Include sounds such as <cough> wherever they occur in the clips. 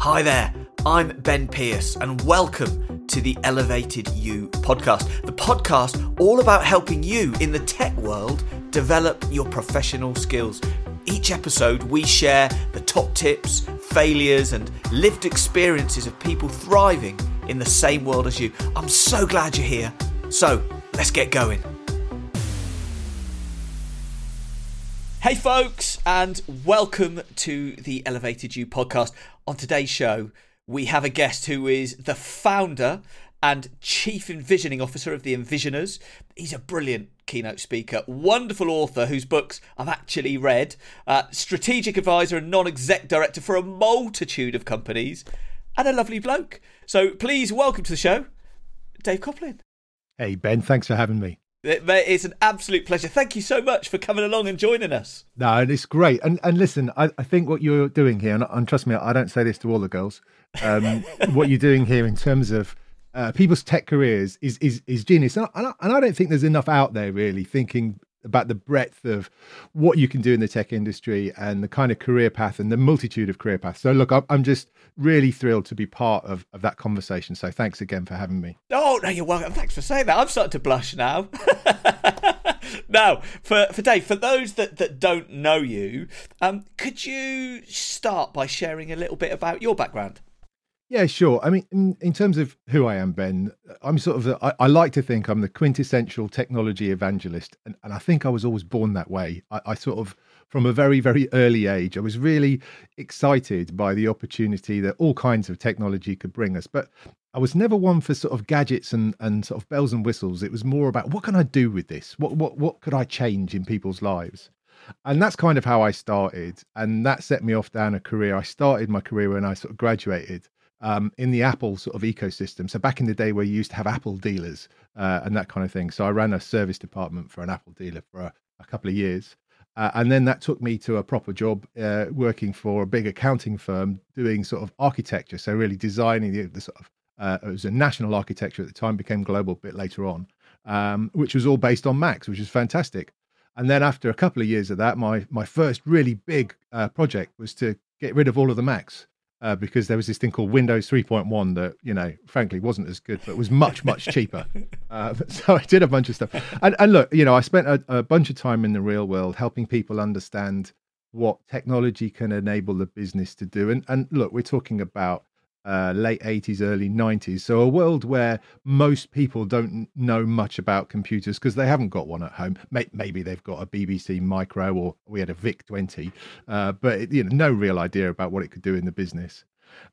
Hi there, I'm Ben Pierce, and welcome to the Elevated You podcast. The podcast all about helping you in the tech world develop your professional skills. Each episode, we share the top tips, failures, and lived experiences of people thriving in the same world as you. I'm so glad you're here. So, let's get going. Hey, folks, and welcome to the Elevated You podcast. On today's show, we have a guest who is the founder and chief envisioning officer of the Envisioners. He's a brilliant keynote speaker, wonderful author whose books I've actually read, uh, strategic advisor and non exec director for a multitude of companies, and a lovely bloke. So please welcome to the show, Dave Coplin. Hey, Ben, thanks for having me. It's an absolute pleasure. Thank you so much for coming along and joining us. No, and it's great. And and listen, I, I think what you're doing here, and, and, trust me, I don't say this to all the girls. Um, <laughs> what you're doing here in terms of uh, people's tech careers is is is genius, and I, and I don't think there's enough out there really thinking about the breadth of what you can do in the tech industry and the kind of career path and the multitude of career paths. So, look, I'm just really thrilled to be part of, of that conversation. So, thanks again for having me. Oh, no, you're welcome. Thanks for saying that. I'm starting to blush now. <laughs> now, for, for Dave, for those that, that don't know you, um, could you start by sharing a little bit about your background? Yeah, sure. I mean, in, in, terms of who I am, Ben, I'm sort of, the, I, I, like to think I'm the quintessential technology evangelist. And, and I think I was always born that way. I, I, sort of, from a very, very early age, I was really excited by the opportunity that all kinds of technology could bring us. But I was never one for sort of gadgets and, and sort of bells and whistles. It was more about what can I do with this? What, what, what could I change in people's lives? and that's kind of how I started, and that set me off down a career. I started my career when I sort of graduated, um, in the Apple sort of ecosystem. So back in the day where you used to have Apple dealers uh, and that kind of thing. So I ran a service department for an Apple dealer for a, a couple of years. Uh, and then that took me to a proper job uh, working for a big accounting firm doing sort of architecture. So really designing the, the sort of, uh, it was a national architecture at the time, became global a bit later on, um, which was all based on Macs, which is fantastic. And then after a couple of years of that, my my first really big uh, project was to get rid of all of the Macs uh, because there was this thing called Windows 3.1 that, you know, frankly wasn't as good, but was much, much <laughs> cheaper. Uh, <laughs> so I did a bunch of stuff. And, and look, you know, I spent a, a, bunch of time in the real world helping people understand what technology can enable the business to do. And, and look, we're talking about uh, late 80s, early 90s. So a world where most people don't know much about computers because they haven't got one at home. Maybe they've got a BBC Micro or we had a VIC 20, uh, but you know, no real idea about what it could do in the business.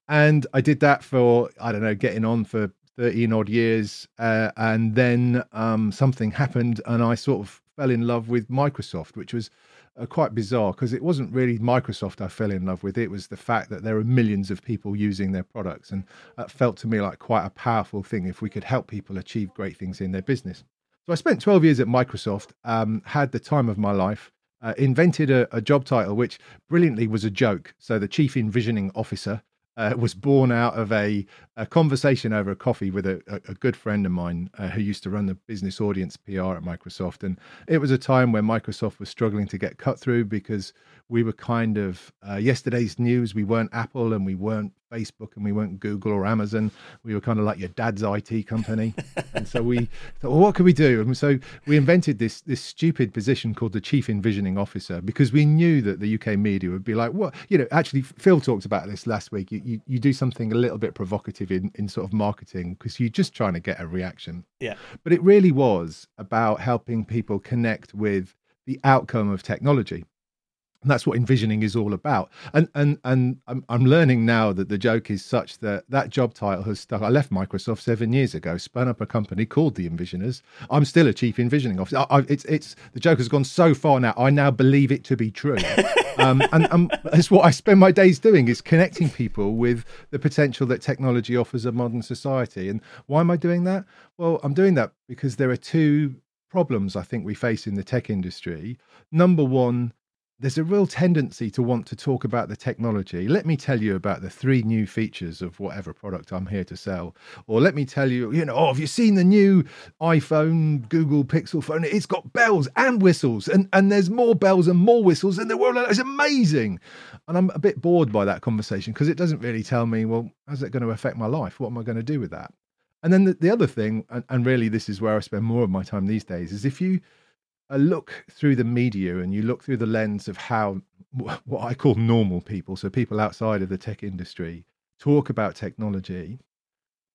And I did that for I don't know, getting on for 13 odd years, uh, and then um, something happened, and I sort of fell in love with Microsoft, which was uh, quite bizarre because it wasn't really Microsoft I fell in love with. It was the fact that there are millions of people using their products. And that felt to me like quite a powerful thing if we could help people achieve great things in their business. So I spent 12 years at Microsoft, um, had the time of my life. Uh, invented a, a job title which brilliantly was a joke. So, the chief envisioning officer, uh, was born out of a, a, conversation over a coffee with a, a, good friend of mine uh, who used to run the business audience PR at Microsoft. And it was a time when Microsoft was struggling to get cut through because we were kind of uh, yesterday's news. We weren't Apple and we weren't Facebook and we weren't Google or Amazon. We were kind of like your dad's IT company. and so we <laughs> thought, well, what could we do? And so we invented this this stupid position called the Chief Envisioning Officer because we knew that the UK media would be like, what? You know, actually, Phil talked about this last week. You, you, you do something a little bit provocative in, in sort of marketing because you're just trying to get a reaction. Yeah. But it really was about helping people connect with the outcome of technology. And that's what envisioning is all about. And and and I'm, I'm learning now that the joke is such that that job title has stuck. I left Microsoft seven years ago, spun up a company called the Envisioners. I'm still a chief envisioning officer. I, I, it's it's the joke has gone so far now. I now believe it to be true, <laughs> um, and, and it's what I spend my days doing is connecting people with the potential that technology offers a modern society. And why am I doing that? Well, I'm doing that because there are two problems I think we face in the tech industry. Number one there's a real tendency to want to talk about the technology. Let me tell you about the three new features of whatever product I'm here to sell. Or let me tell you, you know, oh, have you seen the new iPhone, Google Pixel phone? It's got bells and whistles, and, and there's more bells and more whistles in the world. It's amazing. And I'm a bit bored by that conversation because it doesn't really tell me, well, how's it going to affect my life? What am I going to do with that? And then the, the other thing, and, and really this is where I spend more of my time these days, is if you a look through the media and you look through the lens of how what I call normal people, so people outside of the tech industry, talk about technology,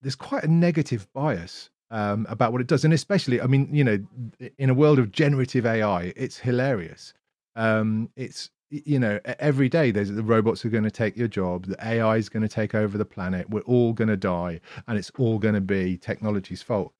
there's quite a negative bias um, about what it does. And especially, I mean, you know, in a world of generative AI, it's hilarious. Um, it's, you know, every day there's the robots are going to take your job, the AI is going to take over the planet, we're all going to die, and it's all going to be technology's fault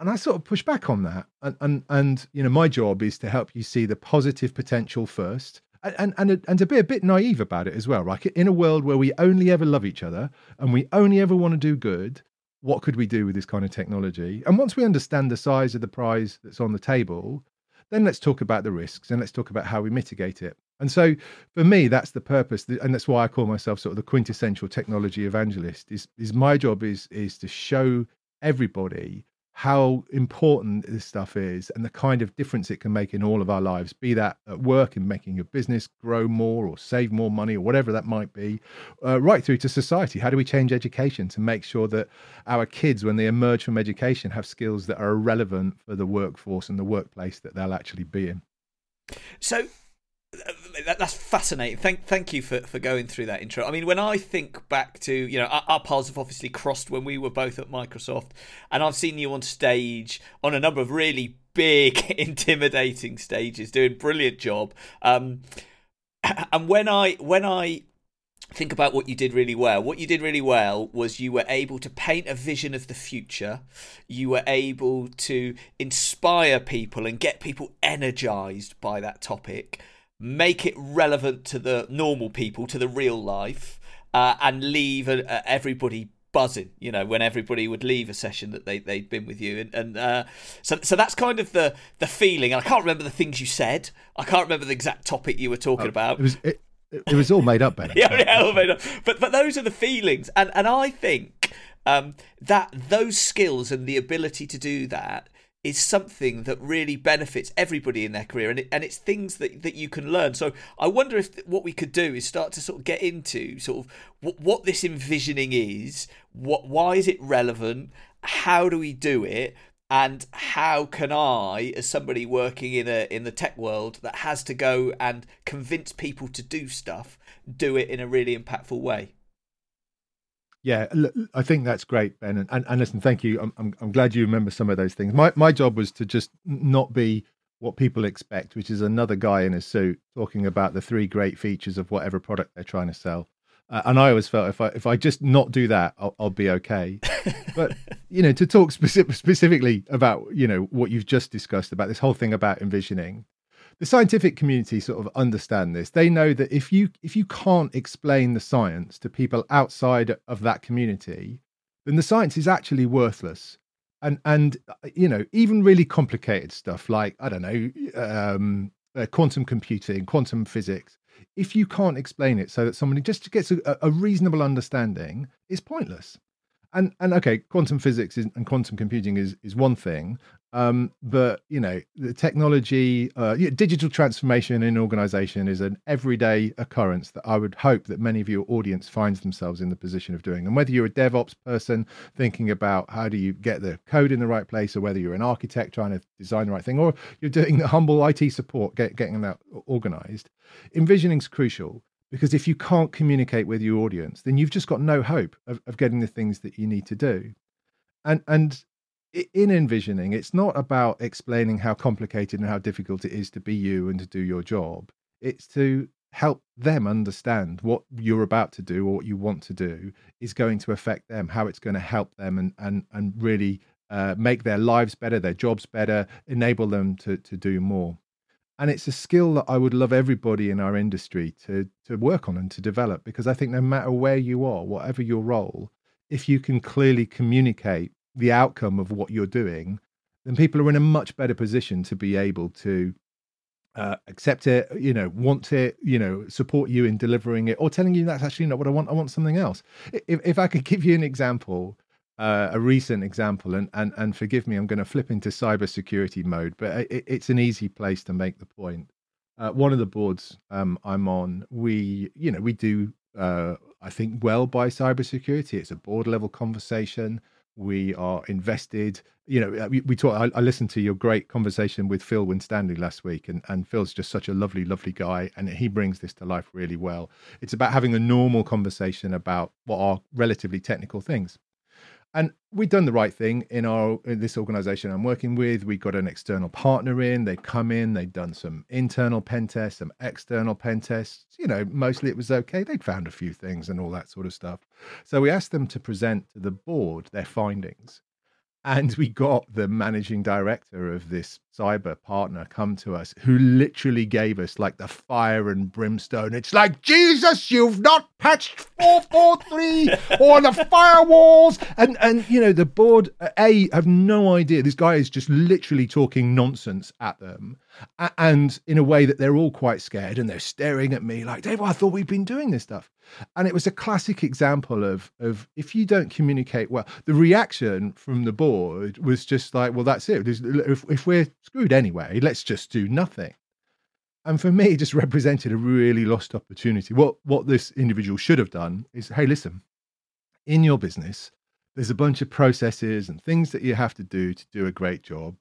and I sort of push back on that. And, and and you know, my job is to help you see the positive potential first, and and and to be a bit naive about it as well. Right, in a world where we only ever love each other and we only ever want to do good, what could we do with this kind of technology? And once we understand the size of the prize that's on the table, then let's talk about the risks and let's talk about how we mitigate it. And so, for me, that's the purpose, and that's why I call myself sort of the quintessential technology evangelist. Is is my job is is to show everybody how important this stuff is and the kind of difference it can make in all of our lives be that at work in making your business grow more or save more money or whatever that might be uh, right through to society. How do we change education to make sure that our kids when they emerge from education have skills that are relevant for the workforce and the workplace that they'll actually be in? So that, that's fascinating. Thank thank you for, for going through that intro. I mean, when I think back to you know our, our, paths have obviously crossed when we were both at Microsoft, and I've seen you on stage on a number of really big, <laughs> intimidating stages, doing brilliant job. Um, <clears throat> and when I when I think about what you did really well. What you did really well was you were able to paint a vision of the future. You were able to inspire people and get people energized by that topic make it relevant to the normal people, to the real life, uh, and leave uh, uh, everybody buzzing. You know, when everybody would leave a session that they they'd been with you, and and uh, so so that's kind of the the feeling. And I can't remember the things you said. I can't remember the exact topic you were talking oh, about. It was it, it was all made up, Ben. <laughs> yeah, yeah, all made up. But but those are the feelings, and and I think um, that those skills and the ability to do that is something that really benefits everybody in their career and, it, and it's things that, that you can learn. So i wonder if what we could do is start to sort of get into sort of what, what this envisioning is what why is it relevant how do we do it and how can i as somebody working in a in the tech world that has to go and convince people to do stuff do it in a really impactful way yeah, I think that's great, Ben. And, and, and listen, thank you. I'm, I'm, I'm glad you remember some of those things. My my job was to just not be what people expect, which is another guy in a suit talking about the three great features of whatever product they're trying to sell. Uh, and I always felt if I if I just not do that, I'll, I'll be okay. <laughs> but you know, to talk specific, specifically about you know what you've just discussed about this whole thing about envisioning, the scientific community sort of understand this. They know that if you if you can't explain the science to people outside of that community, then the science is actually worthless. And and uh, you know even really complicated stuff like I don't know um, uh, quantum computing, quantum physics. If you can't explain it so that somebody just gets a, a reasonable understanding, it's pointless and and okay, quantum physics is, and quantum computing is is one thing, um, but you know the technology, uh, digital transformation in an organization is an everyday occurrence that I would hope that many of your audience finds themselves in the position of doing. And whether you're a DevOps person thinking about how do you get the code in the right place, or whether you're an architect trying to design the right thing, or you're doing the humble IT support, get, getting that organized, envisioning is crucial because if you can't communicate with your audience then you've just got no hope of, of getting the things that you need to do and and in envisioning it's not about explaining how complicated and how difficult it is to be you and to do your job. It's to help them understand what you're about to do or what you want to do is going to affect them how it's going to help them and and and really uh, make their lives better their jobs better enable them to to do more. And it's a skill that I would love everybody in our industry to to work on and to develop because I think no matter where you are, whatever your role, if you can clearly communicate the outcome of what you're doing, then people are in a much better position to be able to uh, accept it, you know, want it, you know, support you in delivering it, or telling you that's actually not what I want. I want something else. If, if I could <laughs> give you an example, uh, a recent example, and and and forgive me, I'm going to flip into cybersecurity mode, but it, it's an easy place to make the point. Uh, one of the boards um, I'm on, we, you know, we do, uh, I think, well by cybersecurity. It's a board level conversation we are invested. You know uh, we, we talk I, I, listened to your great conversation with phil winstanley last week and, and phil's just such a lovely lovely guy and he brings this to life really well. It's about having a normal conversation about what are relatively technical things and we've done the right thing in our in this organization I'm working with. We got an external partner in. They come in. They've done some internal pen tests, some external pen tests. You know, mostly it was okay. They'd found a few things and all that sort of stuff. So we asked them to present to the board their findings. And we got the managing director of this cyber partner come to us who literally gave us like the fire and brimstone. It's like, Jesus, you've not patched 443 <laughs> or the firewalls. And, and, you know, the board, uh, A, have no idea. This guy is just literally talking nonsense at them. And in a way that they're all quite scared and they're staring at me like, Dave, I thought we'd been doing this stuff. And it was a classic example of of if you don't communicate well, the reaction from the board was just like, well, that's it. If, if we're screwed anyway, let's just do nothing. And for me, it just represented a really lost opportunity. What what this individual should have done is, hey, listen, in your business, there's a bunch of processes and things that you have to do to do a great job.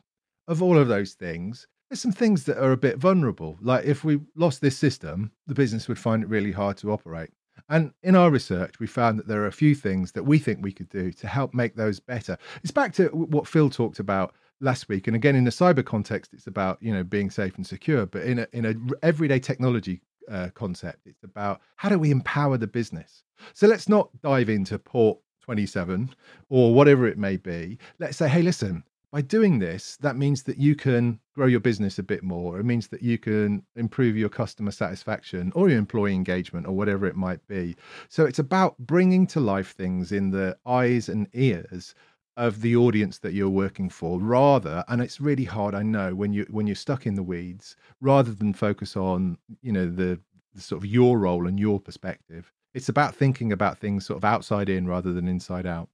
Of all of those things, there's some things that are a bit vulnerable. Like if we lost this system, the business would find it really hard to operate. And in our research, we found that there are a few things that we think we could do to help make those better. It's back to what Phil talked about last week, and again in the cyber context, it's about you know being safe and secure. But in a in a everyday technology uh, concept, it's about how do we empower the business. So let's not dive into port 27 or whatever it may be. Let's say, hey, listen, by doing this, that means that you can grow your business a bit more. It means that you can improve your customer satisfaction or your employee engagement or whatever it might be. So it's about bringing to life things in the eyes and ears of the audience that you're working for rather and it's really hard i know when you when you're stuck in the weeds rather than focus on you know the, the sort of your role and your perspective it's about thinking about things sort of outside in rather than inside out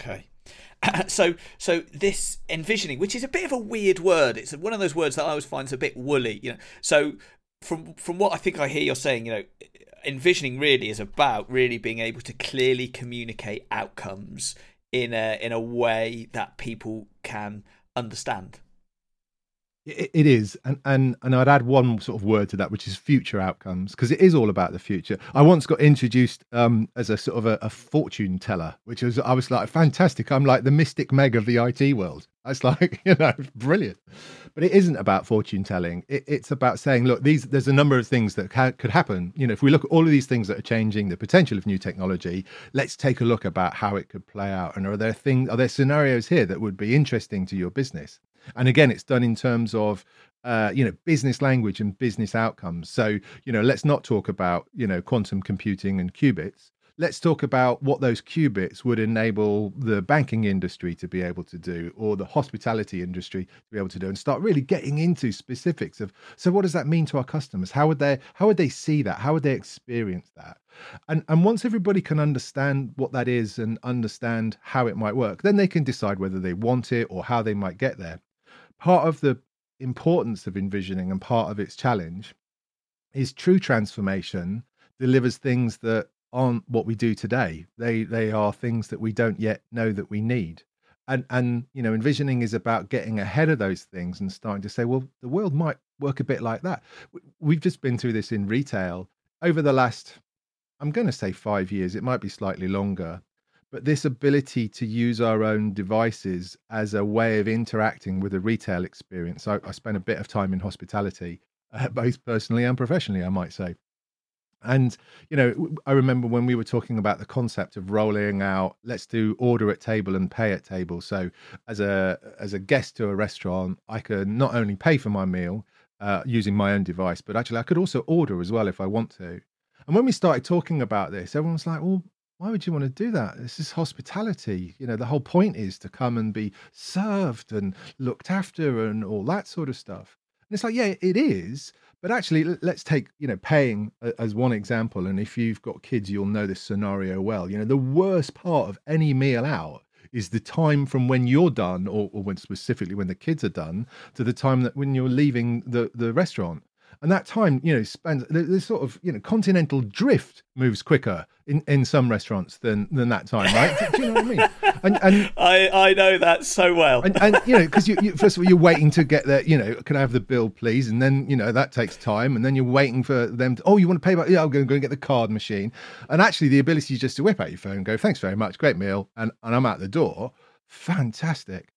okay <laughs> so so this envisioning, which is a bit of a weird word, it's one of those words that I always find a bit woolly. You know, so from from what I think I hear you're saying, you know, envisioning really is about really being able to clearly communicate outcomes in a in a way that people can understand. It is, and and and I'd add one sort of word to that, which is future outcomes, because it is all about the future. I once got introduced um, as a sort of a, a, fortune teller, which was I was like fantastic. I'm like the mystic Meg of the IT world. It's like <laughs> you know, brilliant. But it isn't about fortune telling. It, it's about saying, look, these there's a number of things that could happen. You know, if we look at all of these things that are changing, the potential of new technology, let's take a look about how it could play out. And are there things, are there scenarios here that would be interesting to your business? And again, it's done in terms of uh, you know business language and business outcomes. So you know, let's not talk about you know quantum computing and qubits. Let's talk about what those qubits would enable the banking industry to be able to do, or the hospitality industry to be able to do, and start really getting into specifics of. So, what does that mean to our customers? How would they how would they see that? How would they experience that? And and once everybody can understand what that is and understand how it might work, then they can decide whether they want it or how they might get there part of the importance of envisioning and part of its challenge is true transformation delivers things that aren't what we do today. They they are things that we don't yet know that we need. And and you know, envisioning is about getting ahead of those things and starting to say, well, the world might work a bit like that. We've just been through this in retail over the last I'm going to say 5 years, it might be slightly longer but this ability to use our own devices as a way of interacting with a retail experience. I, I spent a bit of time in hospitality, uh, <laughs> both personally and professionally, I might say. And you know, I remember when we were talking about the concept of rolling out, let's do order at table and pay at table. So, as a as a guest to a restaurant, I could not only pay for my meal uh, using my own device, but actually I could also order as well if I want to. And when we started talking about this, everyone was like, "Well, why would you want to do that? This is hospitality. You know, the whole point is to come and be served and looked after and all that sort of stuff. And it's like, yeah, it is. But actually, let's take you know paying as one example. And if you've got kids, you'll know this scenario well. You know, the worst part of any meal out is the time from when you're done, or, or when specifically when the kids are done, to the time that when you're leaving the the restaurant and that time you know spends there's sort of you know continental drift moves quicker in, in some restaurants than than that time right? Do, you know what i mean? And, and <laughs> i i know that so well. And, and you know because you, you, first of all you're waiting to get there you know can i have the bill please? And then you know that takes time. And then you're waiting for them to, oh you want to pay by yeah i'm going to go and get the card machine. And actually the ability just to whip out your phone and go thanks very much great meal and, and i'm out the door. Fantastic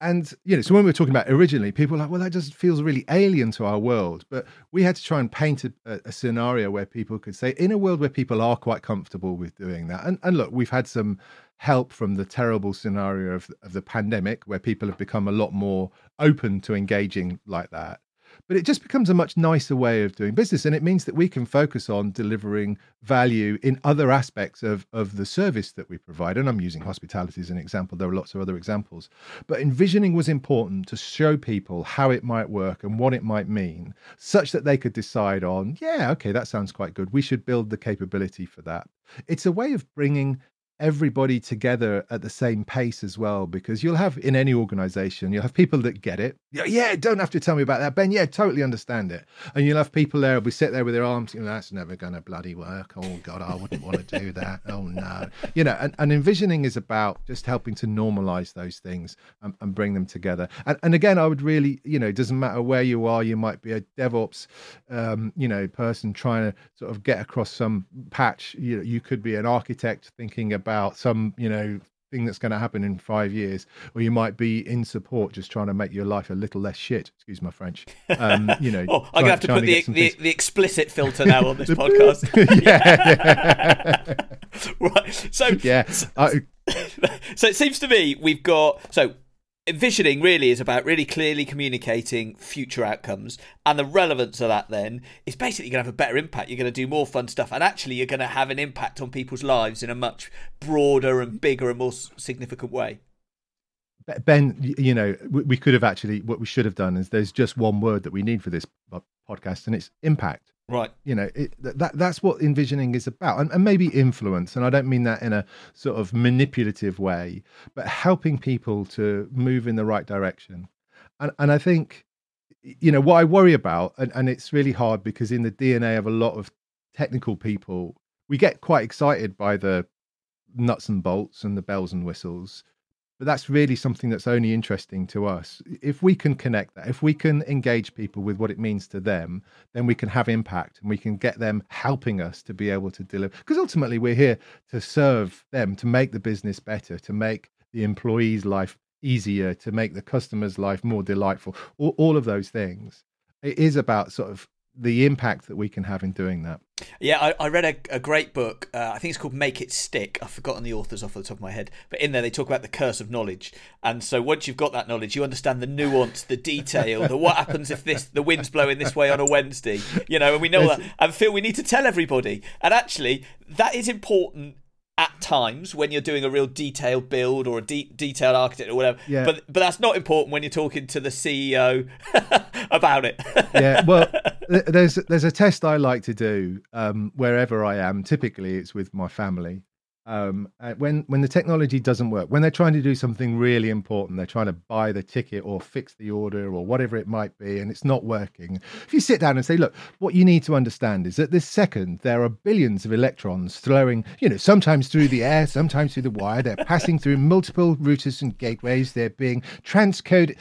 and you know, so when we were talking about originally, people were like, "Well, that just feels really alien to our world." But we had to try and paint a, a, scenario where people could say, in a world where people are quite comfortable with doing that. And, and look, we've had some help from the terrible scenario of, of the pandemic, where people have become a lot more open to engaging like that but it just becomes a much nicer way of doing business and it means that we can focus on delivering value in other aspects of, of the service that we provide. And i'm using hospitality as an example. There are lots of other examples. But envisioning was important to show people how it might work and what it might mean such that they could decide on yeah okay that sounds quite good. We should build the capability for that. It's a way of bringing everybody together at the same pace as well because you'll have in any organization you'll have people that get it. Yeah, yeah don't have to tell me about that. Ben yeah totally understand it. And you'll have people there will sit there with their arms you know that's never going to bloody work. Oh god i wouldn't want to do that. Oh no. You know and, and envisioning is about just helping to normalize those things and, and bring them together. And, and again i would really you know it doesn't matter where you are you might be a devops um, you know person trying to sort of get across some patch. You know, you could be an architect thinking about about some you know thing that's going to happen in five years, or you might be in support, just trying to make your life a little less shit. Excuse my French. Um, <laughs> you know, oh, I'm gonna have to put the the, the, explicit filter now on this podcast. <laughs> yeah. <laughs> right. So yeah. I, so it seems to me we've got so envisioning really is about really clearly communicating future outcomes and the relevance of that then is basically going to have a better impact you're going to do more fun stuff and actually you're going to have an impact on people's lives in a much broader and bigger and more significant way. Ben you know we could have actually what we should have done is there's just one word that we need for this uh, podcast and it's impact Right. You know, it, that that's what envisioning is about. And, and, maybe influence. And I don't mean that in a sort of manipulative way, but helping people to move in the right direction. And, and I think, you know, what I worry about, and, and it's really hard because in the DNA of a lot of technical people, we get quite excited by the nuts and bolts and the bells and whistles but that's really something that's only interesting to us. If we can connect that, if we can engage people with what it means to them, then we can have impact and we can get them helping us to be able to deliver. Because ultimately, we're here to serve them, to make the business better, to make the employee's life easier, to make the customer's life more delightful, all, all of those things. It is about sort of the impact that we can have in doing that. Yeah, I, I read a, a, great book. Uh, I think it's called Make It Stick. I've forgotten the authors off the top of my head, but in there they talk about the curse of knowledge. And so once you've got that knowledge, you understand the nuance, the detail, the what happens if this the wind's blowing this way on a Wednesday. You know, and we know that. And feel we need to tell everybody. And actually, that is important times when you're doing a real detailed build or a de- detailed architect or whatever. Yeah. But but that's not important when you're talking to the CEO <laughs> about it. yeah. <laughs> Well, there's there's a test I like to do um, wherever I am. Typically, it's with my family, um, uh, when when the technology doesn't work, when they're trying to do something really important, they're trying to buy the ticket or fix the order or whatever it might be, and it's not working. If you sit down and say, "Look, what you need to understand is that this second there are billions of electrons flowing, you know, sometimes through the air, sometimes through the wire. They're passing through multiple routers and gateways. They're being transcoded.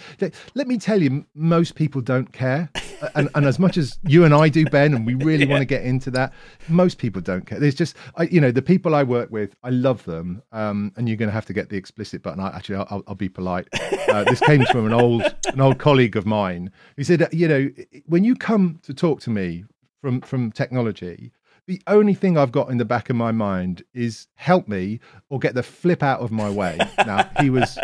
Let me tell you, most people don't care, and, and as much as you and I do, Ben, and we really <laughs> yeah. want to get into that, most people don't care. There's just, I, you know, the people I work with I love them, um, and you're going to have to get the explicit button. I, actually, I'll, I'll, be polite. Uh, this came from an old an old colleague of mine who said, you know, when you come to talk to me from from technology, the only thing I've got in the back of my mind is help me or get the flip out of my way. Now he was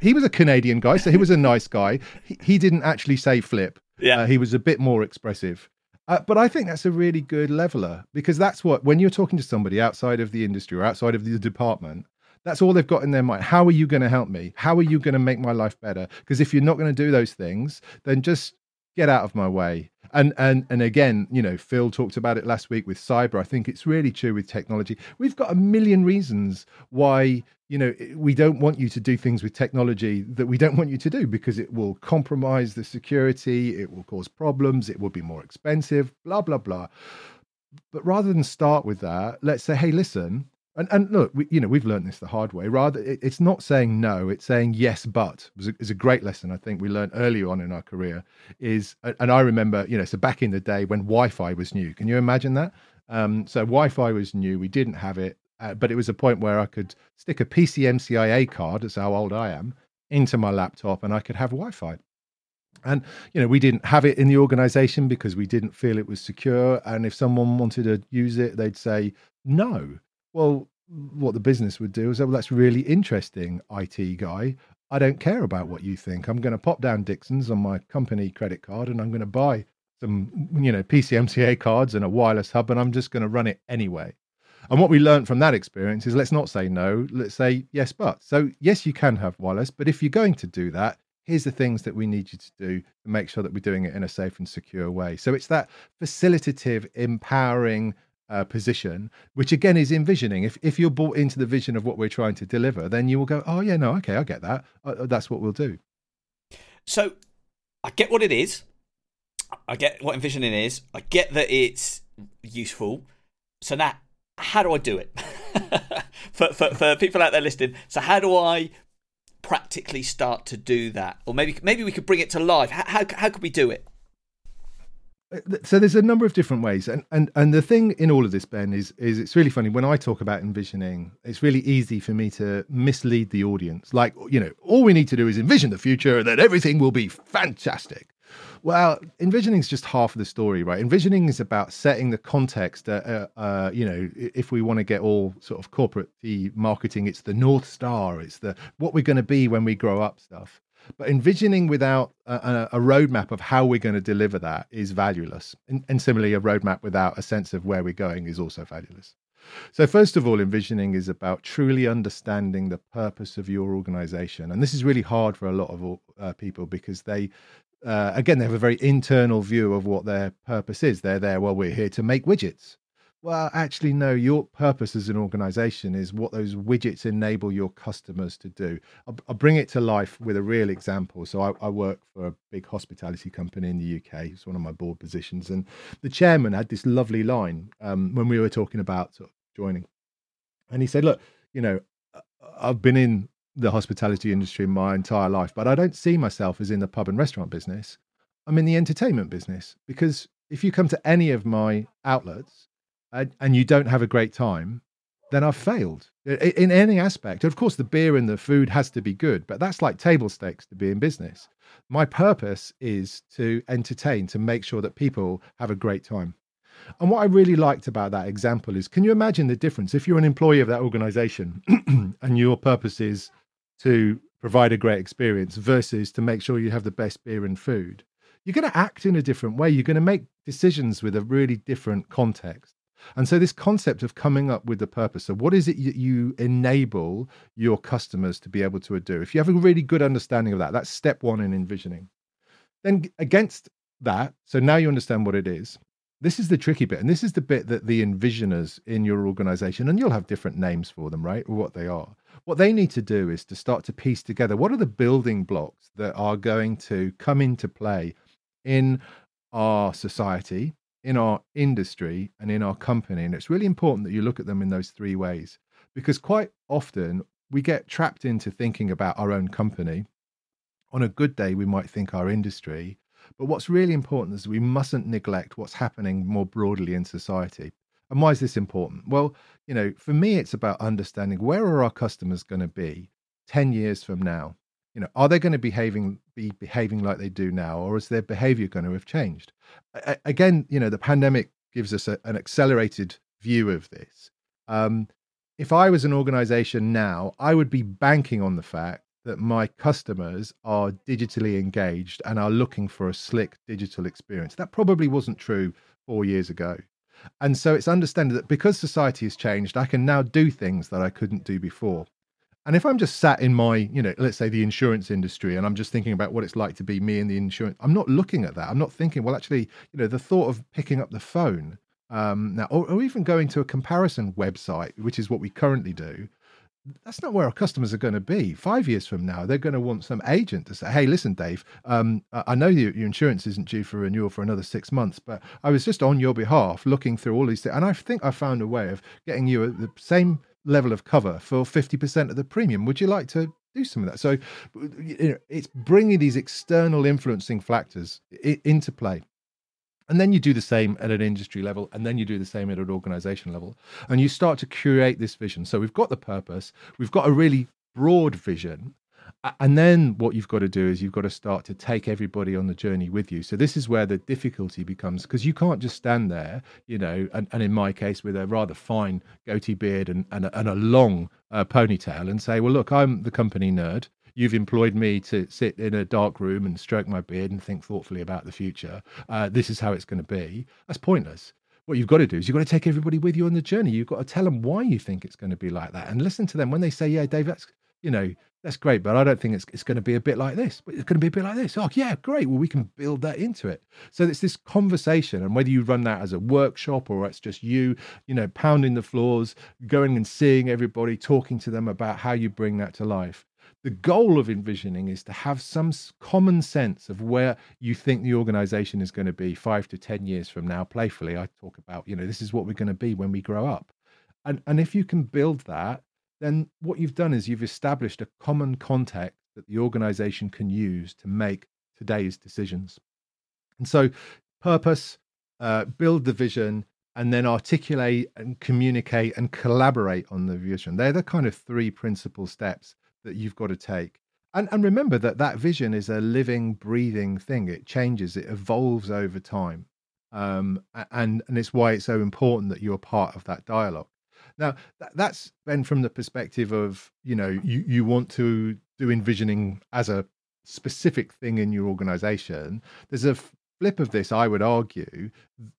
he was a Canadian guy, so he was a nice guy. He, he didn't actually say flip. Yeah, uh, he was a bit more expressive. Uh, but I think that's a really good leveler because that's what, when you're talking to somebody outside of the industry or outside of the department, that's all they've got in their mind. How are you going to help me? How are you going to make my life better? Because if you're not going to do those things, then just get out of my way. And and and again, you know, Phil talked about it last week with cyber. I think it's really true with technology. We've got a million reasons why you know we don't want you to do things with technology that we don't want you to do because it will compromise the security, it will cause problems, it will be more expensive, blah blah blah. But rather than start with that, let's say, hey, listen, and, and look, we, you know, we've learned this the hard way. Rather, it, it's not saying no; it's saying yes, but. Was, a, a great lesson I think we learned early on in our career. Is and I remember, you know, so back in the day when Wi-Fi was new, can you imagine that? Um, so Wi-Fi was new; we didn't have it, uh, but it was a point where I could stick a PCMCIA card, that's how old I am, into my laptop, and I could have Wi-Fi. And you know, we didn't have it in the organization because we didn't feel it was secure. And if someone wanted to use it, they'd say no. Well, what the business would do is, well, that's really interesting, IT guy. I don't care about what you think. I'm going to pop down Dixon's on my company credit card and I'm going to buy some, you know, PCMCIA cards and a wireless hub and I'm just going to run it anyway. And what we learned from that experience is let's not say no, let's say yes, but. So, yes, you can have wireless, but if you're going to do that, here's the things that we need you to do to make sure that we're doing it in a safe and secure way. So, it's that facilitative, empowering, uh, position, which again is envisioning. If if you're bought into the vision of what we're trying to deliver, then you will go, oh yeah, no, okay, I get that. Uh, uh, that's what we'll do. So, I get what it is. I get what envisioning is. I get that it's useful. So now, how do I do it? <laughs> for, for for people out there listening, so how do I practically start to do that? Or maybe maybe we could bring it to life. How how, how could we do it? Uh, so there's a number of different ways and, and and the thing in all of this ben is is it's really funny when i talk about envisioning it's really easy for me to mislead the audience like you know all we need to do is envision the future and then everything will be fantastic well envisioning is just half of the story right envisioning is about setting the context uh, uh, uh you know if we want to get all sort of corporate marketing it's the north star it's the what we're going to be when we grow up stuff but envisioning without a, a, roadmap of how we're going to deliver that is valueless. And, and similarly, a roadmap without a sense of where we're going is also valueless. So, first of all, envisioning is about truly understanding the purpose of your organization. And this is really hard for a lot of uh, people because they, uh, again, they have a very internal view of what their purpose is. They're there, well, we're here to make widgets. Well, actually, no. Your purpose as an organization is what those widgets enable your customers to do. I'll, I'll bring it to life with a real example. So, I, I, work for a big hospitality company in the UK. It's one of my board positions. And the chairman had this lovely line um, when we were talking about sort of joining. And he said, Look, you know, I've been in the hospitality industry in my entire life, but I don't see myself as in the pub and restaurant business. I'm in the entertainment business because if you come to any of my outlets, and, and you don't have a great time, then I've failed in any aspect. Of course, the beer and the food has to be good, but that's like table stakes to be in business. My purpose is to entertain, to make sure that people have a great time. And what I really liked about that example is can you imagine the difference if you're an employee of that organization <clears throat> and your purpose is to provide a great experience versus to make sure you have the best beer and food? You're going to act in a different way. You're going to make decisions with a really different context. And so, this concept of coming up with the purpose of what is it that you enable your customers to be able to do? If you have a really good understanding of that, that's step one in envisioning. Then, against that, so now you understand what it is. This is the tricky bit. And this is the bit that the envisioners in your organization, and you'll have different names for them, right? Or what they are. What they need to do is to start to piece together what are the building blocks that are going to come into play in our society in our industry and in our company. And it's really important that you look at them in those three ways because quite often we get trapped into thinking about our own company. On a good day, we might think our industry. But what's really important is we mustn't neglect what's happening more broadly in society. And why is this important? Well, you know, for me, it's about understanding where are our customers going to be 10 years from now? you know are they going to behaving be behaving like they do now or is their behavior going to have changed again you know the pandemic gives us a, an accelerated view of this um, if i was an organization now i would be banking on the fact that my customers are digitally engaged and are looking for a slick digital experience. That probably wasn't true four years ago. And so it's understanding that because society has changed i can now do things that i couldn't do before. And if I'm just sat in my, you know, let's say the insurance industry and I'm just thinking about what it's like to be me in the insurance, I'm not looking at that. I'm not thinking, well, actually, you know, the thought of picking up the phone um, now, or, or even going to a comparison website, which is what we currently do, that's not where our customers are going to be. Five years from now, they're going to want some agent to say, "Hey, listen, Dave, um, I know your, your insurance isn't due for renewal for another six months, but I was just on your behalf looking through all these things, and I think I found a way of getting you at the same level of cover for fifty percent of the premium. Would you like to do some of that?" So, you know, it's bringing these external influencing factors into play. And then you do the same at an industry level, and then you do the same at an organization level. And you start to create this vision. So we've got the purpose, we've got a really broad vision. And then what you've got to do is you've got to start to take everybody on the journey with you. So this is where the difficulty becomes because you can't just stand there, you know, and, and in my case with a rather fine goatee beard and, and, a, and a long uh, ponytail and say, well, look, I'm the company nerd you've employed me to sit in a dark room and stroke my beard and think thoughtfully about the future. Uh, this is how it's going to be. That's pointless. What you've got to do is you've got to take everybody with you on the journey. You've got to tell them why you think it's going to be like that and listen to them when they say, yeah, Dave, that's, you know, that's great, but I don't think it's, it's going to be a bit like this. But it's going to be a bit like this. Oh, yeah, great. Well, we can build that into it. So it's this conversation, and whether you run that as a workshop or it's just you, you know, pounding the floors, going and seeing everybody, talking to them about how you bring that to life the goal of envisioning is to have some common sense of where you think the organization is going to be five to 10 years from now. Playfully, I talk about, you know, this is what we're going to be when we grow up. And, and if you can build that, then what you've done is you've established a common context that the organization can use to make today's decisions. And so, purpose, uh, build the vision, and then articulate and communicate and collaborate on the vision. They're the kind of three principal steps that you've got to take. And, and remember that that vision is a living, breathing thing. It changes, it evolves over time. Um, and, and it's why it's so important that you're part of that dialogue. Now, that's then from the perspective of, you know, you, you want to do envisioning as a specific thing in your organization. There's a flip of this, I would argue,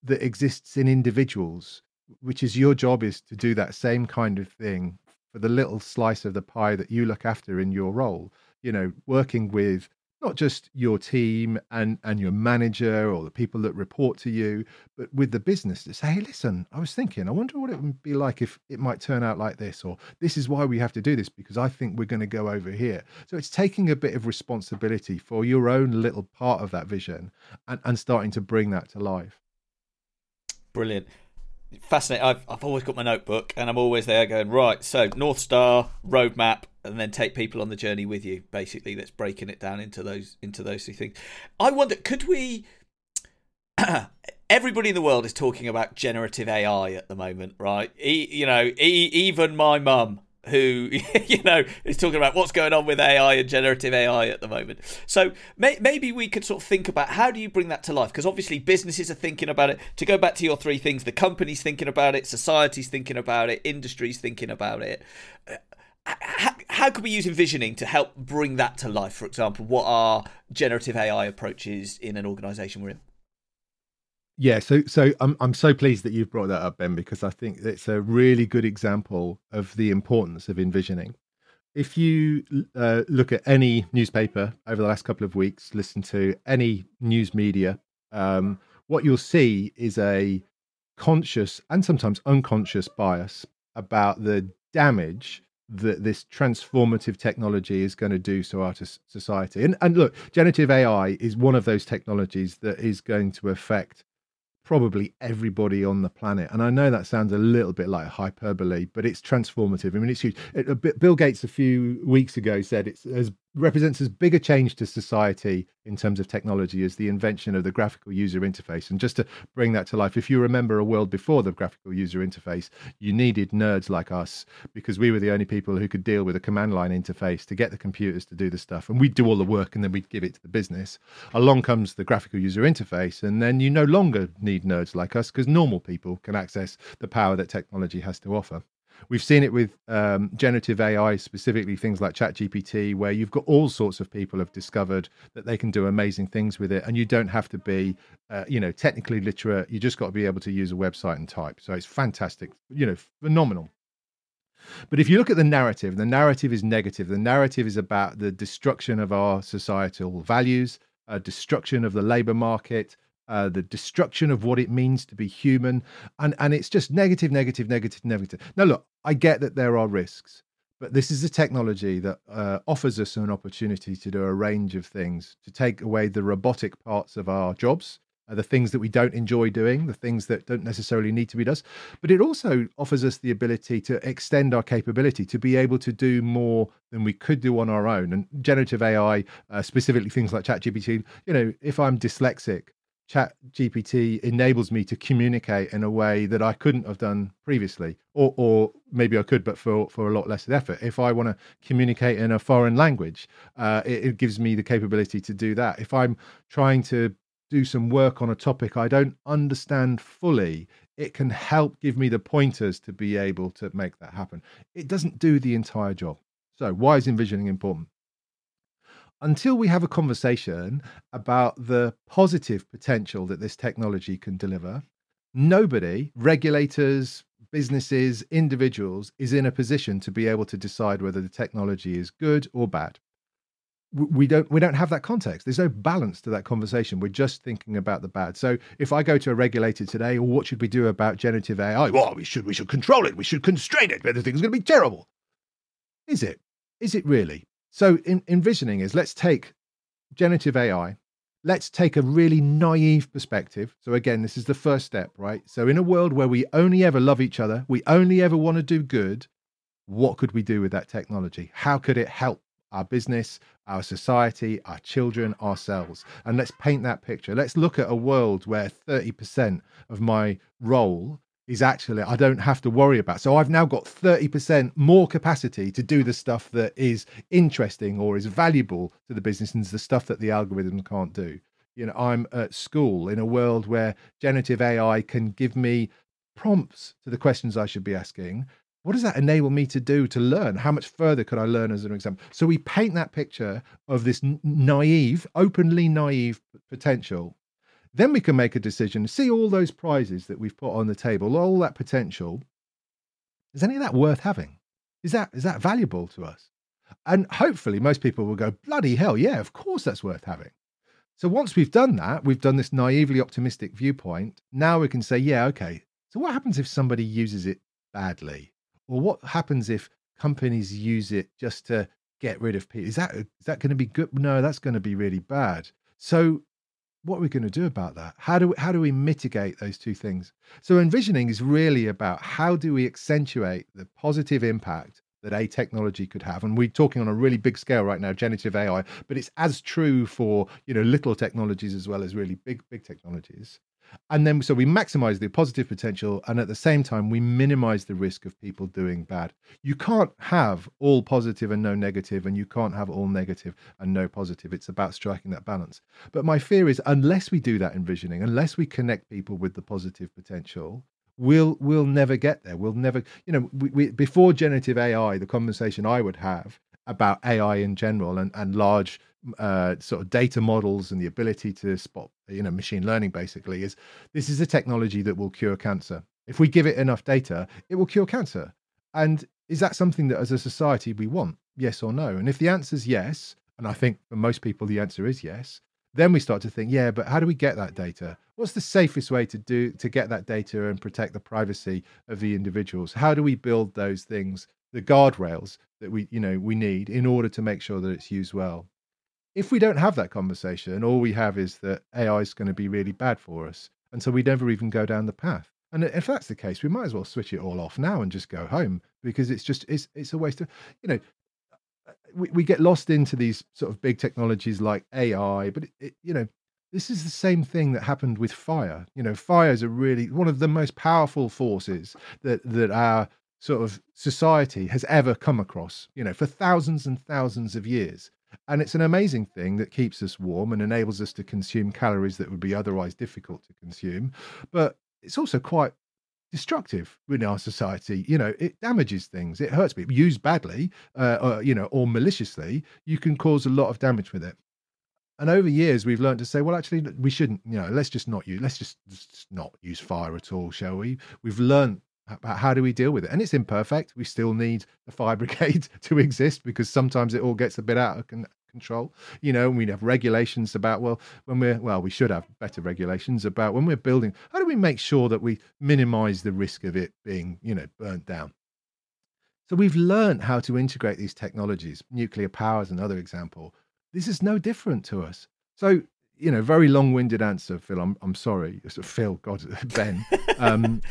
that exists in individuals, which is your job is to do that same kind of thing for the little slice of the pie that you look after in your role. You know, working with not just your team and and your manager or the people that report to you, but with the business to say, hey, listen, I was thinking, I wonder what it would be like if it might turn out like this, or this is why we have to do this because I think we're going to go over here. So it's taking a bit of responsibility for your own little part of that vision and, and starting to bring that to life. Brilliant fascinating. I've, I've always got my notebook and I'm always there going, right, so North Star, roadmap, and then take people on the journey with you. Basically, that's breaking it down into those into those two things. I wonder, could we <clears throat> everybody in the world is talking about generative AI at the moment, right? E, you know, e, even my mum who <laughs> you know is talking about what's going on with AI and generative AI at the moment. So may, maybe we could sort of think about how do you bring that to life? Because obviously businesses are thinking about it. To go back to your three things, the company's thinking about it, society's thinking about it, industry's thinking about it. Uh, how, how could we use envisioning to help bring that to life? For example, what are generative AI approaches in an organization we're in? Yeah, so so I'm I'm so pleased that you've brought that up, Ben, because I think it's a really good example of the importance of envisioning. If you uh, look at any newspaper over the last couple of weeks, listen to any news media, um, what you'll see is a conscious and sometimes unconscious bias about the damage that this transformative technology is going to do to our society. And, and look, generative AI is one of those technologies that is going to affect probably everybody on the planet. And I know that sounds a little bit like hyperbole, but it's transformative. I mean, it's huge. It, uh, Bill Gates a few weeks ago said it's as represents as big a change to society in terms of technology as the invention of the graphical user interface. And just to bring that to life, if you remember a world before the graphical user interface, you needed nerds like us because we were the only people who could deal with a command line interface to get the computers to do the stuff. And we'd do all the work and then we'd give it to the business. Along comes the graphical user interface, and then you no longer need nerds like us because normal people can access the power that technology has to offer. We've seen it with um, generative AI, specifically things like ChatGPT, where you've got all sorts of people have discovered that they can do amazing things with it, and you don't have to be, uh, you know, technically literate. You just got to be able to use a website and type. So it's fantastic, you know, phenomenal. But if you look at the narrative, the narrative is negative. The narrative is about the destruction of our societal values, uh, destruction of the labor market, uh, the destruction of what it means to be human, and and it's just negative, negative, negative, negative. Now, look, I get that there are risks, but this is a technology that uh, offers us an opportunity to do a range of things to take away the robotic parts of our jobs, uh, the things that we don't enjoy doing, the things that don't necessarily need to be done. But it also offers us the ability to extend our capability to be able to do more than we could do on our own. And generative AI, uh, specifically things like ChatGPT, you know, if I'm dyslexic, chat gpt enables me to communicate in a way that i couldn't have done previously or or maybe i could but for for a lot less effort. If i want to communicate in a foreign language uh, it, it, gives me the capability to do that. If i'm trying to do some work on a topic i don't understand fully it can help give me the pointers to be able to make that happen. It doesn't do the entire job. So why is envisioning important until we have a conversation about the positive potential that this technology can deliver, nobody, regulators, businesses, individuals, is in a position to be able to decide whether the technology is good or bad. We don't we don't have that context. There's no balance to that conversation. We're just thinking about the bad. So if I go to a regulator today, well, what should we do about generative AI? Well, we should we should control it. We should constrain it. Everything's going to be terrible. Is it? Is it really? So, in, envisioning is let's take generative AI, let's take a really naive perspective. So, again, this is the first step, right? So, in a world where we only ever love each other, we only ever want to do good, what could we do with that technology? How could it help our business, our society, our children, ourselves? And let's paint that picture. Let's look at a world where 30% of my role is actually I don't have to worry about. So I've now got 30% more capacity to do the stuff that is interesting or is valuable to the business and the stuff that the algorithm can't do. You know, I'm at school in a world where generative AI can give me prompts to the questions I should be asking. What does that enable me to do to learn? How much further could I learn as an example? So we paint that picture of this naive, openly naive potential then we can make a decision, see all those prizes that we've put on the table, all that potential. Is any of that worth having? Is that is that valuable to us? And hopefully most people will go, bloody hell, yeah, of course that's worth having. So once we've done that, we've done this naively optimistic viewpoint. Now we can say, yeah, okay. So what happens if somebody uses it badly? Or what happens if companies use it just to get rid of people? Is that is that going to be good? No, that's going to be really bad. So what are we going to do about that? How do we, how do we mitigate those two things? So envisioning is really about how do we accentuate the positive impact that a technology could have. And we're talking on a really big scale right now generative ai but it's as true for you know little technologies as well as really big big technologies. And then so we maximize the positive potential and at the same time we minimize the risk of people doing bad. You can't have all positive and no negative and you can't have all negative and no positive. It's about striking that balance. But my fear is unless we do that envisioning unless we connect people with the positive potential we'll we'll never get there we'll never you know we, we, before generative ai the conversation i would have about ai in general and, and large uh, sort of data models and the ability to spot, you know, machine learning basically is this is a technology that will cure cancer. If we give it enough data, it will cure cancer. And is that something that as a society we want? Yes or no? And if the answer is yes, and I think for most people the answer is yes, then we start to think, yeah, but how do we get that data? What's the safest way to do to get that data and protect the privacy of the individuals? How do we build those things, the guardrails that we, you know, we need in order to make sure that it's used well? if we don't have that conversation, all we have is that AI is going to be really bad for us. And so we never even go down the path. And if that's the case, we might as well switch it all off now and just go home because it's just it's it's a waste of you know we, we get lost into these sort of big technologies like AI, but it, it, you know this is the same thing that happened with fire. You know, fire is a really one of the most powerful forces that that our sort of society has ever come across. You know, for thousands and thousands of years, and it's an amazing thing that keeps us warm and enables us to consume calories that would be otherwise difficult to consume. But it's also quite destructive in our society. You know, it damages things, it hurts people. Used badly, uh, or, you know, or maliciously, you can cause a lot of damage with it. And over years, we've learned to say, well, actually, we shouldn't. You know, let's just not use. Let's just, just not use fire at all, shall we? We've learned about how do we deal with it. And it's imperfect. We still need the fire <laughs> brigade to exist because sometimes it all gets a bit out of control. You know, we have regulations about well, when we're well, we should have better regulations about when we're building. How do we make sure that we minimize the risk of it being you know burnt down? So we've learned how to integrate these technologies. Nuclear power is another example. This is no different to us. So you know, very long-winded answer, Phil. I'm I'm sorry, Phil. God, <laughs> Ben. Um,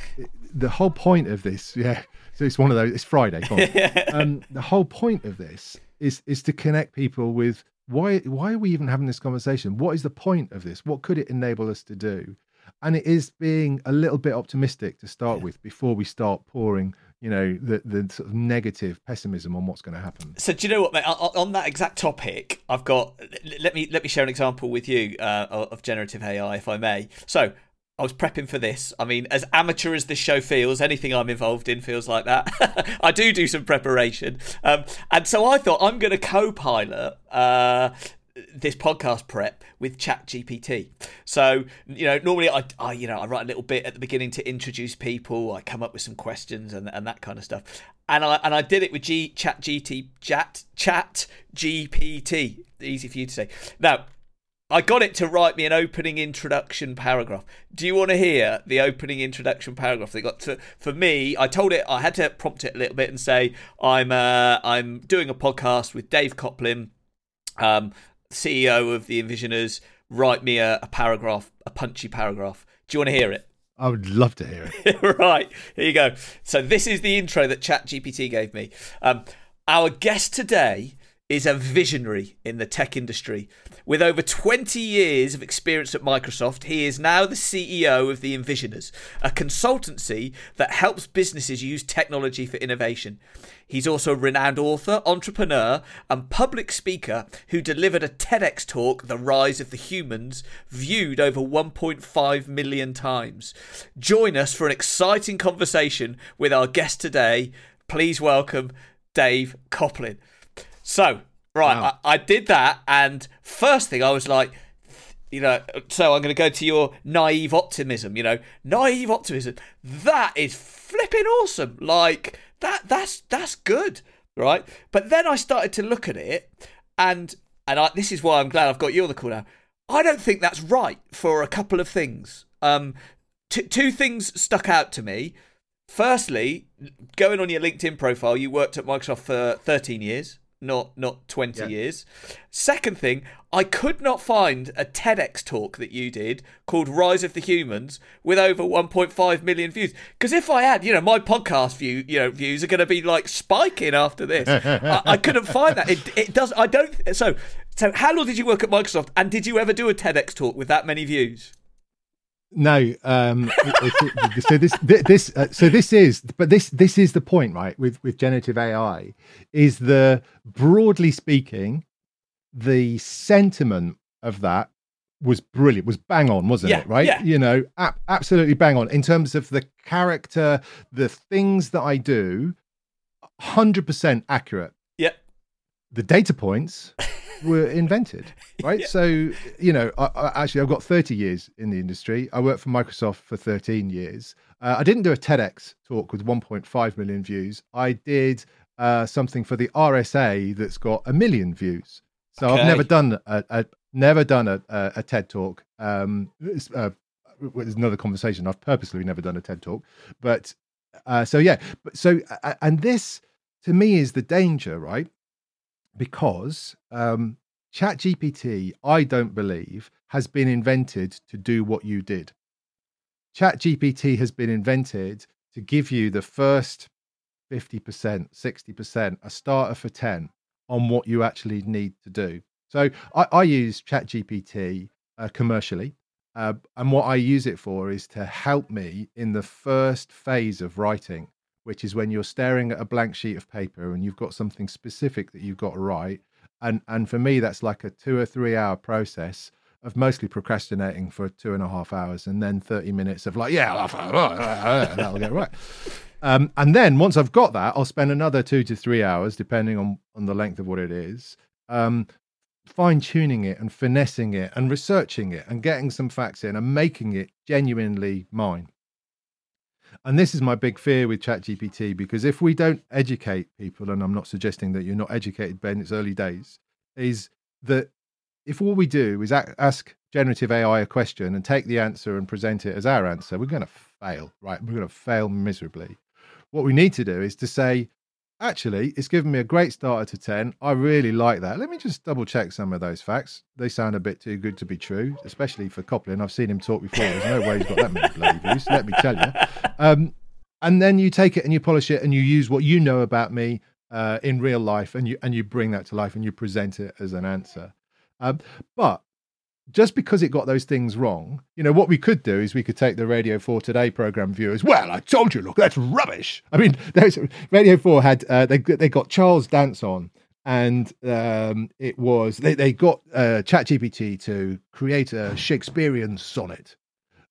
the whole point of this, yeah. So it's one of those. It's Friday. <laughs> um, the whole point of this is is to connect people with why why are we even having this conversation? What is the point of this? What could it enable us to do? And it is being a little bit optimistic to start yeah. with before we start pouring you know the the sort of negative pessimism on what's going to happen. So do you know what, mate? On that exact topic, I've got. Let me let me share an example with you uh, of generative AI, if I may. So I was prepping for this. I mean, as amateur as this show feels, anything I'm involved in feels like that. <laughs> I do do some preparation, um, and so I thought I'm going to co-pilot uh, this podcast prep with chat gpt so you know normally I, I you know i write a little bit at the beginning to introduce people i come up with some questions and, and that kind of stuff and i and i did it with g chat gt chat chat gpt easy for you to say now I got it to write me an opening introduction paragraph. Do you want to hear the opening introduction paragraph? They got to for me. I told it I had to prompt it a little bit and say I'm uh, I'm doing a podcast with Dave Coplin. Um, CEO of the Envisioners, write me a, a paragraph, a punchy paragraph. Do you want to hear it? I would love to hear it. <laughs> right, here you go. So this is the intro that ChatGPT gave me. Um, our guest today is a visionary in the tech industry. With over 20 years of experience at Microsoft, he is now the CEO of The Envisioners, a consultancy that helps businesses use technology for innovation. He's also a renowned author, entrepreneur, and public speaker who delivered a TEDx talk, The Rise of the Humans, viewed over 1.5 million times. Join us for an exciting conversation with our guest today. Please welcome Dave Coplin. So, right, wow. I, I did that, and first thing I was like, you know, so I'm going to go to your naive optimism. You know, naive optimism. That is flipping awesome. Like that. That's that's good, right? But then I started to look at it, and and I, this is why I'm glad I've got you on the call now. I don't think that's right for a couple of things. Um, t- two things stuck out to me. Firstly, going on your LinkedIn profile, you worked at Microsoft for 13 years not not 20 yeah. years. Second thing, I could not find a TEDx talk that you did called Rise of the Humans with over 1.5 million views. Because if I had, you know, my podcast view, you know, views are going to be like spiking after this. <laughs> I, I, couldn't find that. It, it does. I don't. So, so how long did you work at Microsoft, and did you ever do a TEDx talk with that many views? No, um, so this this uh, so this is but this this is the point, right? With with generative AI, is the broadly speaking, the sentiment of that was brilliant, was bang on, wasn't yeah, it? Right? Yeah. You know, a- absolutely bang on in terms of the character, the things that I do, hundred percent accurate. Yeah. The data points were invented, <laughs> right? yeah. So, you know, I, I, actually, I've got 30 years in the industry. I worked for Microsoft for 13 years. Uh, I didn't do a TEDx talk with 1.5 million views. I did uh, something for the RSA that's got a million views. So okay. I've never done a, a never done a, a, a TED talk. Um, uh, there's another conversation. I've purposely never done a TED talk, but uh, so yeah. But so and this to me is the danger, right? Because um, ChatGPT, I don't believe, has been invented to do what you did. ChatGPT has been invented to give you the first 50%, 60%, a starter for 10 on what you actually need to do. So I, I use ChatGPT uh, commercially. Uh, and what I use it for is to help me in the first phase of writing which is when you're staring at a blank sheet of paper and you've got something specific that you've got to write. And and for me, that's like a two or three hour process of mostly procrastinating for two and a half hours and then 30 minutes of like, yeah, that'll get right. Um, and then once I've got that, I'll spend another two to three hours, depending on, on the length of what it is, um, fine tuning it and finessing it and researching it and getting some facts in and making it genuinely mine. And this is my big fear with ChatGPT because if we don't educate people, and I'm not suggesting that you're not educated, Ben, it's early days, is that if all we do is ask generative AI a question and take the answer and present it as our answer, we're going to fail, right? We're going to fail miserably. What we need to do is to say, actually, it's given me a great starter to 10. I really like that. Let me just double check some of those facts. They sound a bit too good to be true, especially for Coplin. I've seen him talk before. There's no way he's got that many bloody views, let me tell you. Um, and then you take it and you polish it and you use what you know about me uh, in real life and you and you bring that to life and you present it as an answer. Um, but just because it got those things wrong, you know, what we could do is we could take the Radio 4 Today program viewers. Well, I told you, look, that's rubbish. I mean, <laughs> Radio 4 had, uh, they, they got Charles Dance on, and um, it was, they, they got uh, ChatGPT to create a Shakespearean sonnet.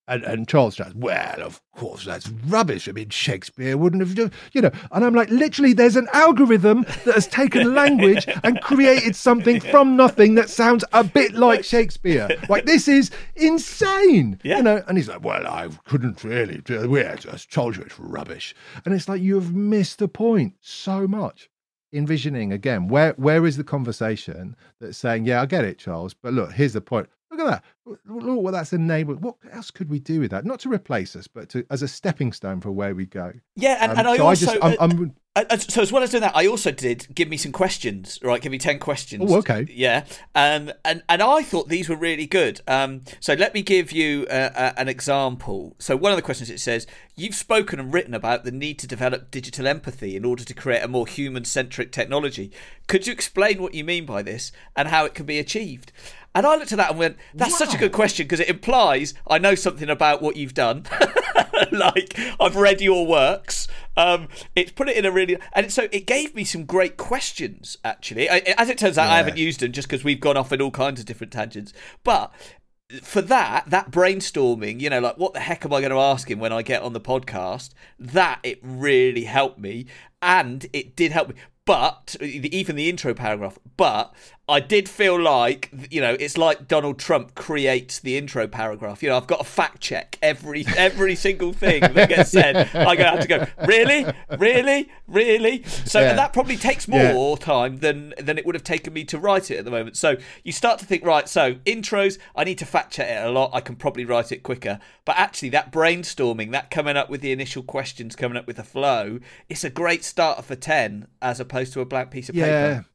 And, and Charles says, well, of course, that's rubbish. I mean, Shakespeare wouldn't have, you know. And I'm like, literally, there's an algorithm that has taken language <laughs> and created something from nothing that sounds a bit like Shakespeare. <laughs> Like, this is insane, yeah. you know. And he's like, well, I couldn't really. We i just told you it's rubbish. And it's like, you have missed the point so much envisioning again where where is the conversation that's saying yeah i get it charles but look here's the point Look at that. Look what that's enabled. What else could we do with that? Not to replace us, but to, as a stepping stone for where we go. Yeah, and, um, and I so also. I just, I'm, I'm, uh, so as well as doing that, I also did give me some questions. Right, give me ten questions. Oh, okay. Yeah, um, and and I thought these were really good. Um, so let me give you uh, uh, an example. So one of the questions it says, "You've spoken and written about the need to develop digital empathy in order to create a more human-centric technology. Could you explain what you mean by this and how it can be achieved?" And I looked at that and went, that's wow. such a good question because it implies I know something about what you've done. <laughs> like, I've read your works. Um, it's put it in a really. And so it gave me some great questions, actually. As it turns out, yeah. I haven't used them just because we've gone off in all kinds of different tangents. But for that, that brainstorming, you know, like what the heck am I going to ask him when I get on the podcast? That it really helped me, and it did help me. But even the intro paragraph, but I did feel like you know it's like Donald Trump creates the intro paragraph. You know, I've got to fact check every <laughs> every single thing that gets said. I go have to go really, really, really. So yeah. that probably takes more yeah. time than than it would have taken me to write it at the moment. So you start to think, right? So intros, I need to fact check it a lot. I can probably write it quicker. But actually, that brainstorming, that coming up with the initial questions, coming up with the flow, it's a great starter for ten as opposed to a blank piece of yeah. paper.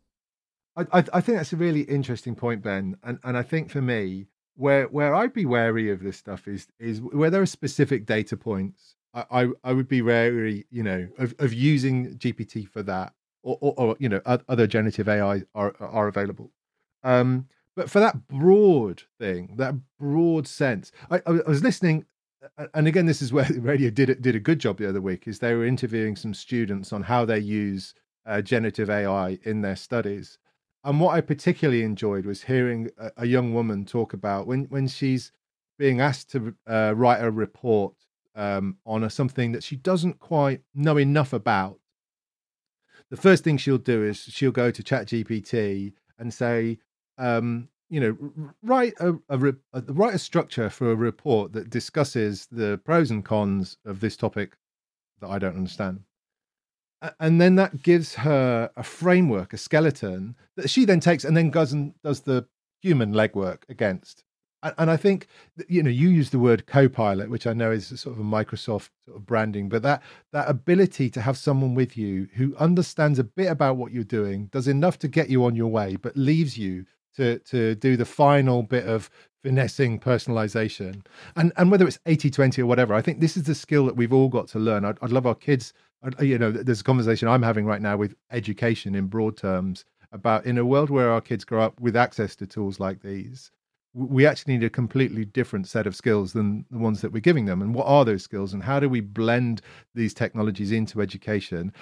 I, I think that's a really interesting point, Ben. And and I think for me, where where I'd be wary of this stuff is is where there are specific data points. I I, I would be wary, you know, of, of using GPT for that, or, or, or you know, other generative AI are are available. Um, but for that broad thing, that broad sense, I, I was listening and again, this is where the <laughs> radio did did a good job the other week. Is they were interviewing some students on how they use uh, generative AI in their studies, and what I particularly enjoyed was hearing a, a young woman talk about when when she's being asked to uh, write a report um, on a, something that she doesn't quite know enough about. The first thing she'll do is she'll go to ChatGPT and say, um, you know, write a, a, a, write a structure for a report that discusses the pros and cons of this topic that I don't understand and then that gives her a framework, a skeleton that she then takes and then goes and does the human legwork against. And I think you know you use the word co-pilot, which I know is sort of a Microsoft sort of branding, but that that ability to have someone with you who understands a bit about what you're doing, does enough to get you on your way, but leaves you to to do the final bit of finessing personalization and and whether it's 80 20 or whatever i think this is the skill that we've all got to learn i'd, I'd love our kids you know there's a conversation i'm having right now with education in broad terms about in a world where our kids grow up with access to tools like these we actually need a completely different set of skills than the ones that we're giving them. And what are those skills and how do we blend these technologies into education?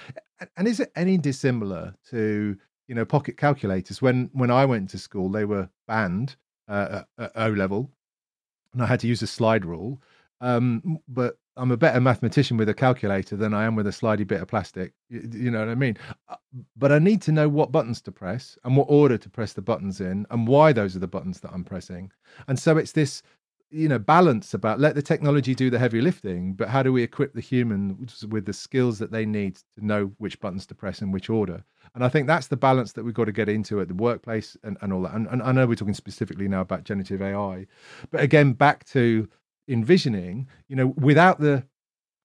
And is it any dissimilar to you know pocket calculators? When when i went to school they were banned uh, at o level and i had to use a slide rule. Um, but I'm a better mathematician with a calculator than I am with a slidey bit of plastic. You, you, know what I mean? Uh, but I need to know what buttons to press and what order to press the buttons in and why those are the buttons that I'm pressing. And so it's this you know balance about let the technology do the heavy lifting but how do we equip the humans with the skills that they need to know which buttons to press in which order and i think that's the balance that we've got to get into at the workplace and, and all that and, and i know we're talking specifically now about generative ai but again back to envisioning you know without the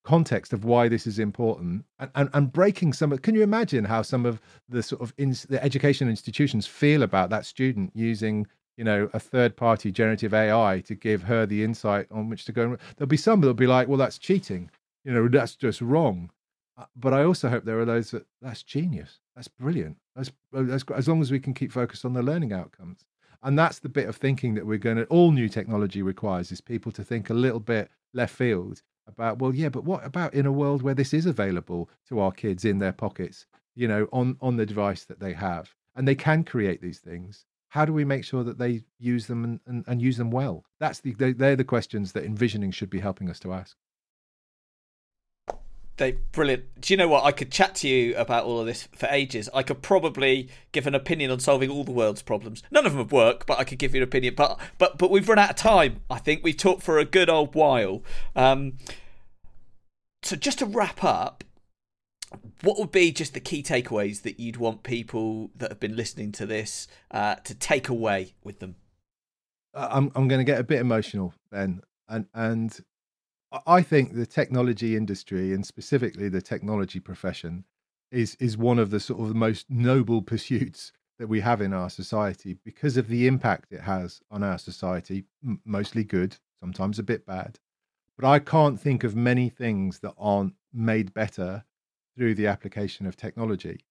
context of why this is important and, and, and breaking some of can you imagine how some of the sort of in, the education institutions feel about that student using you know a third party generative ai to give her the insight on which to go there'll be some that'll be like well that's cheating. You know that's just wrong. Uh, but i also hope there are those that that's genius. That's brilliant. That's, that's as long as we can keep focused on the learning outcomes and that's the bit of thinking that we're going to all new technology requires is people to think a little bit left field about well yeah but what about in a world where this is available to our kids in their pockets you know on on the device that they have? And they can create these things. How do we make sure that they use them and, and, and use them well? That's the they, they're the questions that envisioning should be helping us to ask they brilliant. Do you know what? I could chat to you about all of this for ages. I could probably give an opinion on solving all the world's problems. None of them would work, but I could give you an opinion. But but but we've run out of time. I think we've talked for a good old while. Um, so just to wrap up, what would be just the key takeaways that you'd want people that have been listening to this uh, to take away with them? Uh, I'm I'm going to get a bit emotional, Ben, and and I think the technology industry and specifically the technology profession is is one of the sort of the most noble <laughs> pursuits that we have in our society because of the impact it has on our society, m- mostly good, sometimes a bit bad. But I can't think of many things that aren't made better through the application of technology.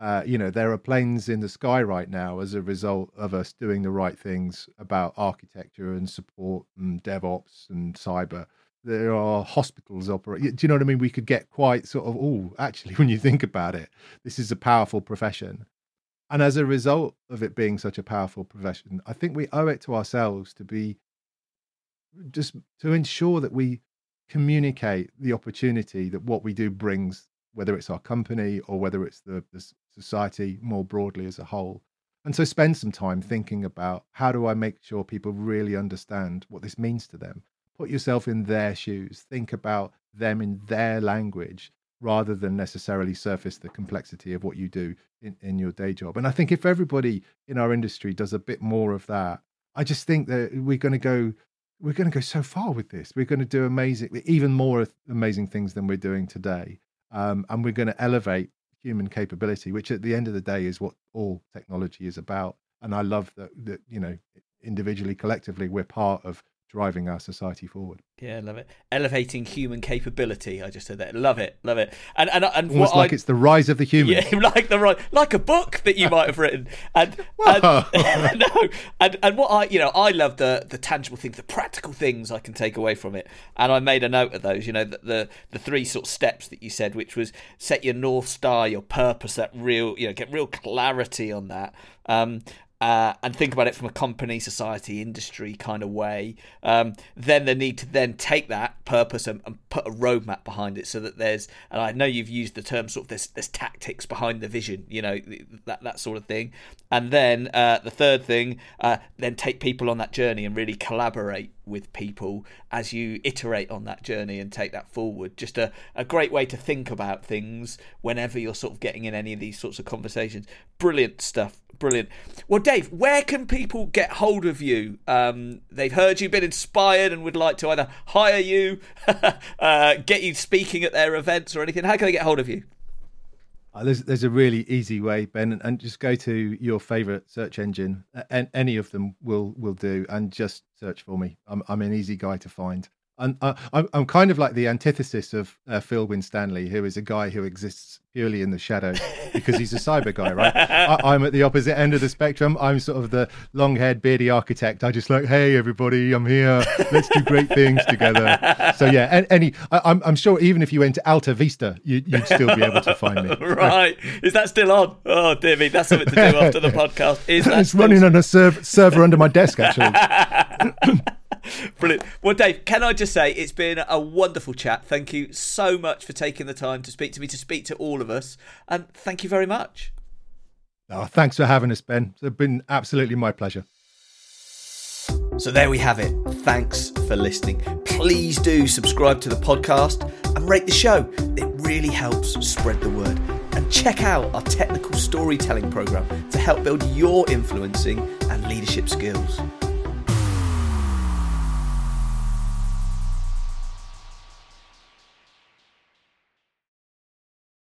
Uh, you know, there are planes in the sky right now as a result of us doing the right things about architecture and support and DevOps and cyber there are hospitals operate. Do you know what I mean? We could get quite sort of, oh, actually, <laughs> when you think about it, this is a powerful profession. And as a result of it being such a powerful profession, I think we owe it to ourselves to be just to ensure that we communicate the opportunity that what we do brings, whether it's our company or whether it's the, the society more broadly as a whole. And so spend some time thinking about how do I make sure people really understand what this means to them? Put yourself in their shoes, think about them in their language rather than necessarily surface the complexity of what you do in, in your day job. And I think if everybody in our industry does a bit more of that, I just think that we're going to go we're going to go so far with this. We're going to do amazing, even more amazing things than we're doing today, um, and we're going to elevate human capability, which at the end of the day is what all technology is about. And I love that that you know individually, collectively, we're part of driving our society forward. Yeah, love it. Elevating human capability. I just said that. Love it, love it. And and and almost like I, it's the rise of the human. Yeah, <laughs> like the right, like a book that you might have written. And, <laughs> and <laughs> no, and and what I you know I love the the tangible things, the practical things I can take away from it. And I made a note of those. You know the the, the three sort of steps that you said, which was set your north star, your purpose, that real you know get real clarity on that. Um, uh, and think about it from a company, society, industry kind of way, um, then the need to then take that purpose and, and, put a roadmap behind it so that there's, and I know you've used the term sort of there's, there's tactics behind the vision, you know, that, that sort of thing. And then uh, the third thing, uh, then take people on that journey and really collaborate with people as you iterate on that journey and take that forward. Just a, a great way to think about things whenever you're sort of getting in any of these sorts of conversations. Brilliant stuff. Brilliant. Well, Dave, where can people get hold of you? Um, they've heard you've been inspired and would like to either hire you, <laughs> uh, get you speaking at their events or anything. How can they get hold of you? Uh, there's there's a really easy way, Ben, and, just go to your favorite search engine, and any of them will will do, and just search for me. I'm I'm an easy guy to find. And I'm I'm kind of like the antithesis of uh, Phil Winstanley, who is a guy who exists purely in the shadow because he's a cyber guy, right? I, <laughs> am at the opposite end of the spectrum. I'm sort of the long-haired, beardy architect. I just like, hey, everybody, I'm here. Let's do great things together. So yeah, and any, I, am I'm, I'm sure even if you went to Alta Vista, you, would still be able to find me. <laughs> right? Is that still on? Oh, dear me, that's something to do after the <laughs> podcast. Is that it's running on a serv- server under my desk, actually. <laughs> Brilliant. Well, Dave, can I just say it's been a wonderful chat. Thank you so much for taking the time to speak to me, to speak to all of us, and thank you very much. Oh, thanks for having us, Ben. It's been absolutely my pleasure. So there we have it. thanks for listening. Please do subscribe to the podcast and rate the show. It really helps spread the word. And check out our technical storytelling program to help build your influencing and leadership skills.